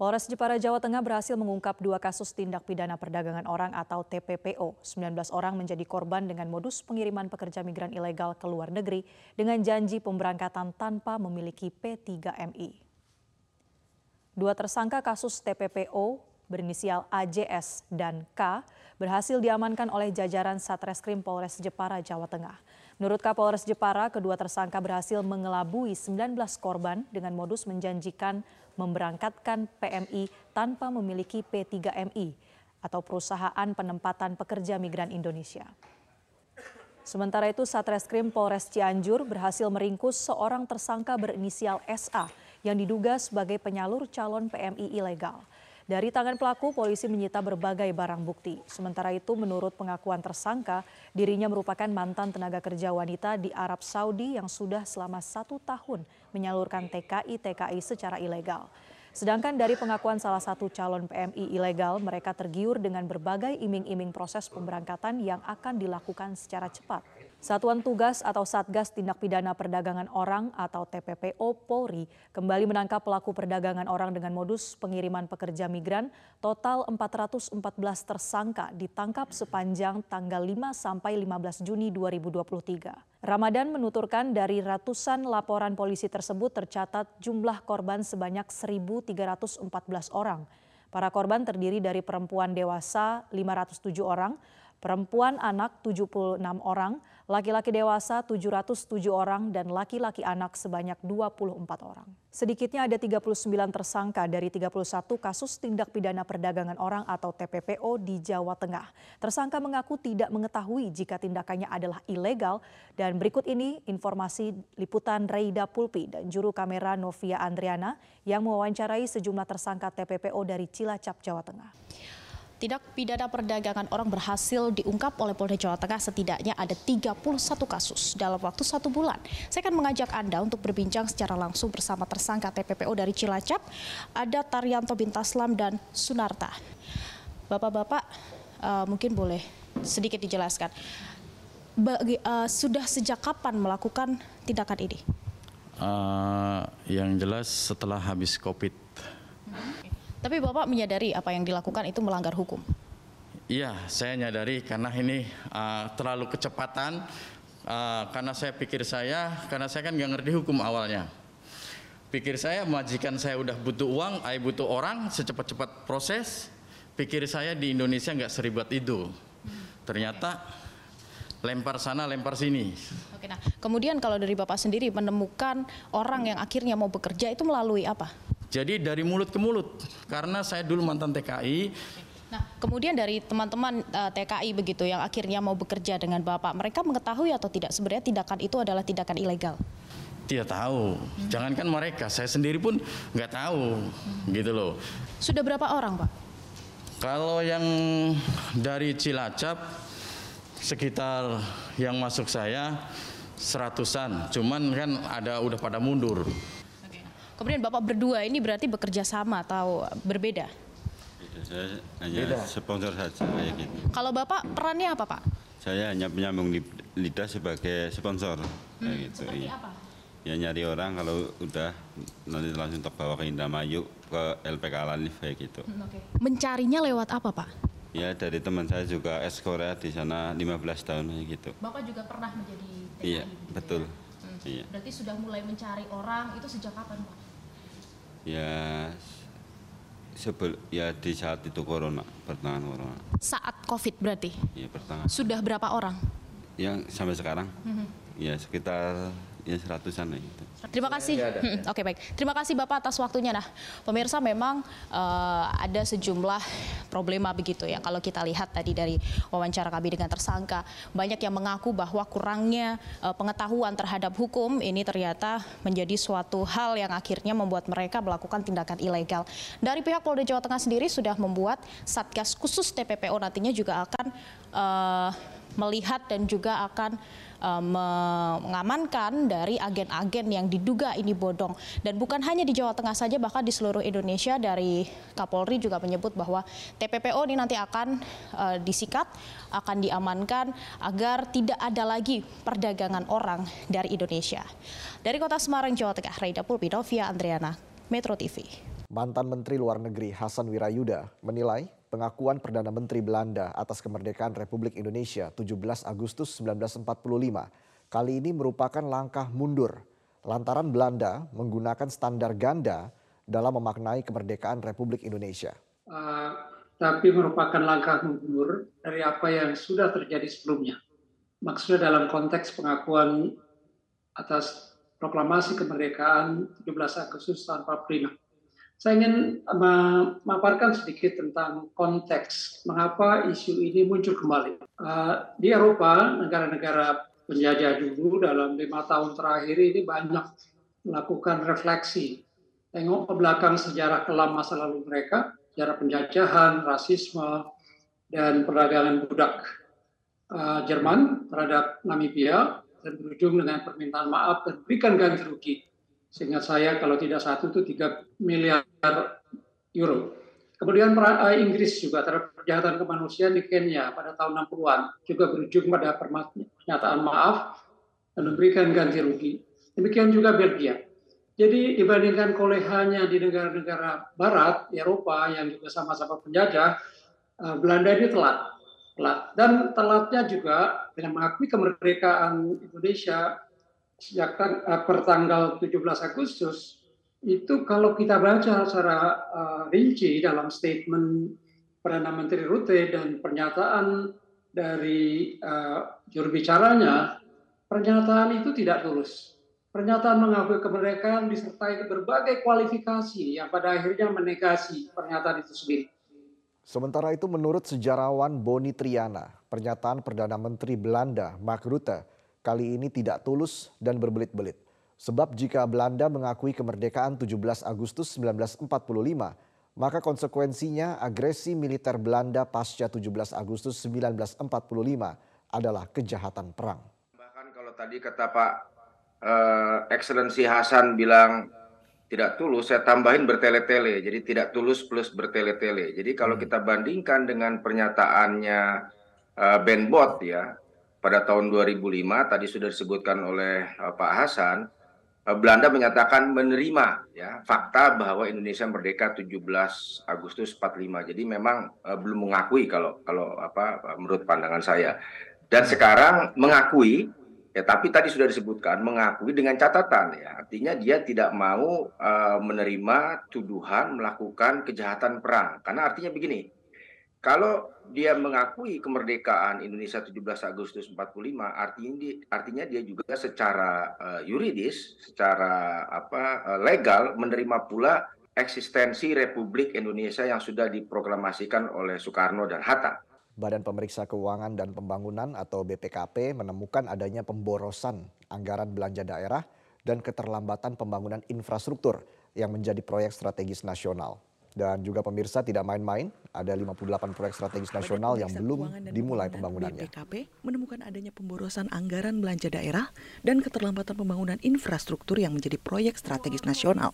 Polres Jepara, Jawa Tengah berhasil mengungkap dua kasus tindak pidana perdagangan orang atau TPPO. 19 orang menjadi korban dengan modus pengiriman pekerja migran ilegal ke luar negeri dengan janji pemberangkatan tanpa memiliki P3MI. Dua tersangka kasus TPPO berinisial AJS dan K berhasil diamankan oleh jajaran Satreskrim Polres Jepara, Jawa Tengah. Menurut Kapolres Jepara, kedua tersangka berhasil mengelabui 19 korban dengan modus menjanjikan memberangkatkan PMI tanpa memiliki P3MI atau Perusahaan Penempatan Pekerja Migran Indonesia. Sementara itu, Satreskrim Polres Cianjur berhasil meringkus seorang tersangka berinisial SA yang diduga sebagai penyalur calon PMI ilegal. Dari tangan pelaku, polisi menyita berbagai barang bukti. Sementara itu, menurut pengakuan tersangka, dirinya merupakan mantan tenaga kerja wanita di Arab Saudi yang sudah selama satu tahun menyalurkan TKI-TKI secara ilegal. Sedangkan dari pengakuan salah satu calon PMI ilegal, mereka tergiur dengan berbagai iming-iming proses pemberangkatan yang akan dilakukan secara cepat. Satuan Tugas atau Satgas Tindak Pidana Perdagangan Orang atau TPPO Polri kembali menangkap pelaku perdagangan orang dengan modus pengiriman pekerja migran. Total 414 tersangka ditangkap sepanjang tanggal 5 sampai 15 Juni 2023. Ramadan menuturkan dari ratusan laporan polisi tersebut tercatat jumlah korban sebanyak 1.314 orang. Para korban terdiri dari perempuan dewasa 507 orang, perempuan anak 76 orang, laki-laki dewasa 707 orang, dan laki-laki anak sebanyak 24 orang. Sedikitnya ada 39 tersangka dari 31 kasus tindak pidana perdagangan orang atau TPPO di Jawa Tengah. Tersangka mengaku tidak mengetahui jika tindakannya adalah ilegal dan berikut ini informasi liputan Reida Pulpi dan juru kamera Novia Andriana yang mewawancarai sejumlah tersangka TPPO dari Cilacap, Jawa Tengah. Tindak pidana perdagangan orang berhasil diungkap oleh Polda Jawa Tengah setidaknya ada 31 kasus dalam waktu satu bulan. Saya akan mengajak Anda untuk berbincang secara langsung bersama tersangka TPPO dari Cilacap, ada Taryanto Bintaslam dan Sunarta. Bapak-bapak, uh, mungkin boleh sedikit dijelaskan. Bagi, uh, sudah sejak kapan melakukan tindakan ini? Uh, yang jelas setelah habis COVID tapi Bapak menyadari apa yang dilakukan itu melanggar hukum? Iya, saya nyadari karena ini uh, terlalu kecepatan. Uh, karena saya pikir saya, karena saya kan nggak ngerti hukum awalnya. Pikir saya majikan saya udah butuh uang, saya butuh orang, secepat-cepat proses. Pikir saya di Indonesia nggak seribet itu. Ternyata lempar sana, lempar sini. Oke, nah kemudian kalau dari Bapak sendiri menemukan orang yang akhirnya mau bekerja itu melalui apa? Jadi dari mulut ke mulut, karena saya dulu mantan TKI. Nah, kemudian dari teman-teman uh, eh, TKI begitu yang akhirnya mau bekerja dengan Bapak, mereka mengetahui atau tidak sebenarnya tindakan itu adalah tindakan ilegal? Tidak tahu. Hmm. Jangankan mereka, saya sendiri pun nggak tahu, hmm. gitu loh. Sudah berapa orang, Pak? Kalau yang dari Cilacap sekitar yang masuk saya seratusan, cuman kan ada udah pada mundur. Kemudian Bapak berdua ini berarti bekerja sama atau berbeda? Beda, saya hanya Beda. sponsor saja kayak gitu. Kalau Bapak perannya apa Pak? Saya hanya penyambung lidah sebagai sponsor hmm, kayak gitu. Seperti iya. apa? Ya nyari orang kalau udah nanti langsung terbawa ke Indramayu ke LPK Alanif kayak gitu. Hmm, okay. Mencarinya lewat apa Pak? Ya dari teman saya juga es Korea di sana 15 tahun gitu. Bapak juga pernah menjadi TNI? Iya, betul. Ya? Hmm. Iya. Berarti sudah mulai mencari orang itu sejak kapan Pak? Ya sebel ya di saat itu corona pertengahan corona. Saat covid berarti? Ya pertengahan. Sudah berapa orang? Yang sampai sekarang? Mm -hmm. ya sekitar ya seratusan itu. Terima kasih. Hmm, Oke okay, baik. Terima kasih Bapak atas waktunya. Nah, pemirsa memang uh, ada sejumlah problema begitu ya. Kalau kita lihat tadi dari wawancara kami dengan tersangka, banyak yang mengaku bahwa kurangnya uh, pengetahuan terhadap hukum ini ternyata menjadi suatu hal yang akhirnya membuat mereka melakukan tindakan ilegal. Dari pihak Polda Jawa Tengah sendiri sudah membuat satgas khusus TPPO nantinya juga akan uh, melihat dan juga akan uh, mengamankan dari agen-agen yang diduga ini bodong. Dan bukan hanya di Jawa Tengah saja, bahkan di seluruh Indonesia dari Kapolri juga menyebut bahwa TPPO ini nanti akan uh, disikat, akan diamankan agar tidak ada lagi perdagangan orang dari Indonesia. Dari Kota Semarang, Jawa Tengah, Raida Pulpinovia, Andriana, Metro TV. Mantan Menteri Luar Negeri Hasan Wirayuda menilai pengakuan Perdana Menteri Belanda atas kemerdekaan Republik Indonesia 17 Agustus 1945 kali ini merupakan langkah mundur lantaran Belanda menggunakan standar ganda dalam memaknai kemerdekaan Republik Indonesia. Uh, tapi merupakan langkah mundur dari apa yang sudah terjadi sebelumnya. Maksudnya dalam konteks pengakuan atas proklamasi kemerdekaan 17 Agustus tahun 45 saya ingin memaparkan sedikit tentang konteks mengapa isu ini muncul kembali. Uh, di Eropa, negara-negara penjajah dulu dalam lima tahun terakhir ini banyak melakukan refleksi. Tengok ke belakang sejarah kelam masa lalu mereka, sejarah penjajahan, rasisme, dan perdagangan budak uh, Jerman terhadap Namibia dan berujung dengan permintaan maaf dan berikan ganti rugi Seingat saya kalau tidak satu itu 3 miliar euro. Kemudian uh, Inggris juga terhadap kejahatan kemanusiaan di Kenya pada tahun 60-an juga berujung pada pernyataan maaf dan memberikan ganti rugi. Demikian juga Belgia. Jadi dibandingkan kolehanya di negara-negara Barat, Eropa yang juga sama-sama penjajah, uh, Belanda ini telat. telat. Dan telatnya juga dengan mengakui kemerdekaan Indonesia sejak uh, per tanggal 17 Agustus itu kalau kita baca secara uh, rinci dalam statement Perdana Menteri Rute dan pernyataan dari uh, juru bicaranya, pernyataan itu tidak tulus. Pernyataan mengakui kemerdekaan disertai berbagai kualifikasi yang pada akhirnya menegasi pernyataan itu sendiri. Sementara itu menurut sejarawan Boni Triana, pernyataan Perdana Menteri Belanda Mark Rutte kali ini tidak tulus dan berbelit-belit. Sebab jika Belanda mengakui kemerdekaan 17 Agustus 1945, maka konsekuensinya agresi militer Belanda pasca 17 Agustus 1945 adalah kejahatan perang. Bahkan kalau tadi kata Pak uh, Excellency Hasan bilang tidak tulus, saya tambahin bertele-tele. Jadi tidak tulus plus bertele-tele. Jadi kalau hmm. kita bandingkan dengan pernyataannya uh, Ben Bot ya, pada tahun 2005 tadi sudah disebutkan oleh uh, Pak Hasan uh, Belanda menyatakan menerima ya fakta bahwa Indonesia merdeka 17 Agustus 45. Jadi memang uh, belum mengakui kalau kalau apa menurut pandangan saya. Dan sekarang mengakui ya tapi tadi sudah disebutkan mengakui dengan catatan ya. Artinya dia tidak mau uh, menerima tuduhan melakukan kejahatan perang. Karena artinya begini, kalau dia mengakui kemerdekaan Indonesia 17 Agustus 45 artinya dia, artinya dia juga secara uh, yuridis secara apa uh, legal menerima pula eksistensi Republik Indonesia yang sudah diproklamasikan oleh Soekarno dan Hatta. Badan Pemeriksa Keuangan dan Pembangunan atau BPKP menemukan adanya pemborosan anggaran belanja daerah dan keterlambatan pembangunan infrastruktur yang menjadi proyek strategis nasional. Dan juga pemirsa tidak main-main, ada 58 proyek strategis nasional yang belum dimulai pembangunannya. BPKP menemukan adanya pemborosan anggaran belanja daerah dan keterlambatan pembangunan infrastruktur yang menjadi proyek strategis nasional.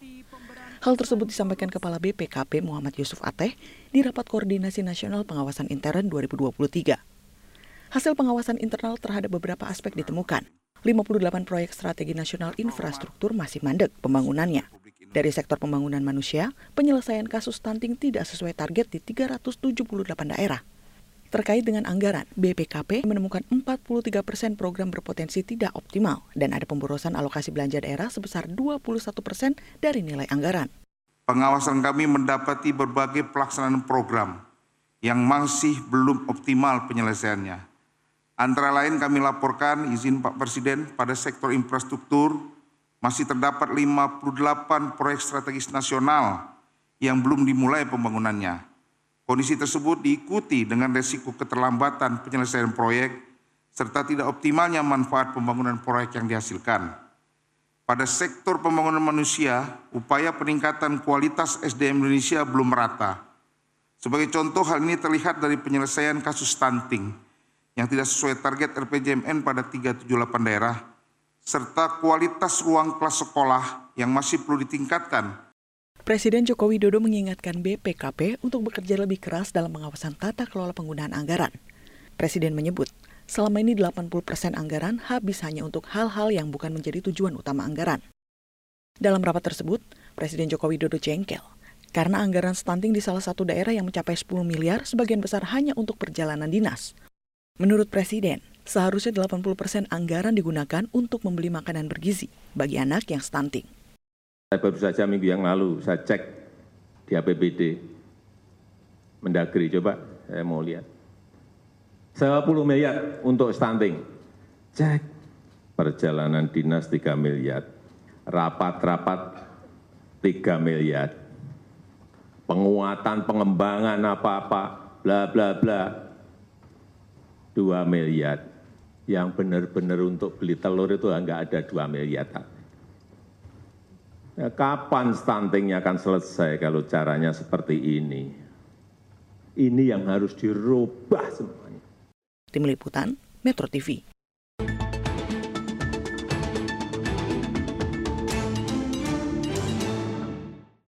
Hal tersebut disampaikan Kepala BPKP Muhammad Yusuf Ateh di Rapat Koordinasi Nasional Pengawasan Intern 2023. Hasil pengawasan internal terhadap beberapa aspek ditemukan. 58 proyek strategi nasional infrastruktur masih mandek pembangunannya. Dari sektor pembangunan manusia, penyelesaian kasus stunting tidak sesuai target di 378 daerah. Terkait dengan anggaran, BPKP menemukan 43 persen program berpotensi tidak optimal dan ada pemborosan alokasi belanja daerah sebesar 21 persen dari nilai anggaran. Pengawasan kami mendapati berbagai pelaksanaan program yang masih belum optimal penyelesaiannya. Antara lain kami laporkan izin Pak Presiden pada sektor infrastruktur, masih terdapat 58 proyek strategis nasional yang belum dimulai pembangunannya. Kondisi tersebut diikuti dengan resiko keterlambatan penyelesaian proyek serta tidak optimalnya manfaat pembangunan proyek yang dihasilkan. Pada sektor pembangunan manusia, upaya peningkatan kualitas SDM Indonesia belum merata. Sebagai contoh, hal ini terlihat dari penyelesaian kasus stunting yang tidak sesuai target RPJMN pada 378 daerah serta kualitas ruang kelas sekolah yang masih perlu ditingkatkan. Presiden Joko Widodo mengingatkan BPKP untuk bekerja lebih keras dalam pengawasan tata kelola penggunaan anggaran. Presiden menyebut, selama ini 80 persen anggaran habis hanya untuk hal-hal yang bukan menjadi tujuan utama anggaran. Dalam rapat tersebut, Presiden Joko Widodo jengkel Karena anggaran stunting di salah satu daerah yang mencapai 10 miliar sebagian besar hanya untuk perjalanan dinas. Menurut Presiden, seharusnya 80 persen anggaran digunakan untuk membeli makanan bergizi bagi anak yang stunting. Saya baru saja minggu yang lalu, saya cek di APBD Mendagri, coba saya mau lihat. 10 miliar untuk stunting. Cek perjalanan dinas 3 miliar, rapat-rapat 3 miliar, penguatan pengembangan apa-apa, bla bla bla, 2 miliar. Yang benar-benar untuk beli telur itu enggak ada 2 miliar. Ya, kapan stuntingnya akan selesai kalau caranya seperti ini? Ini yang harus dirubah semuanya. Tim Liputan, Metro TV.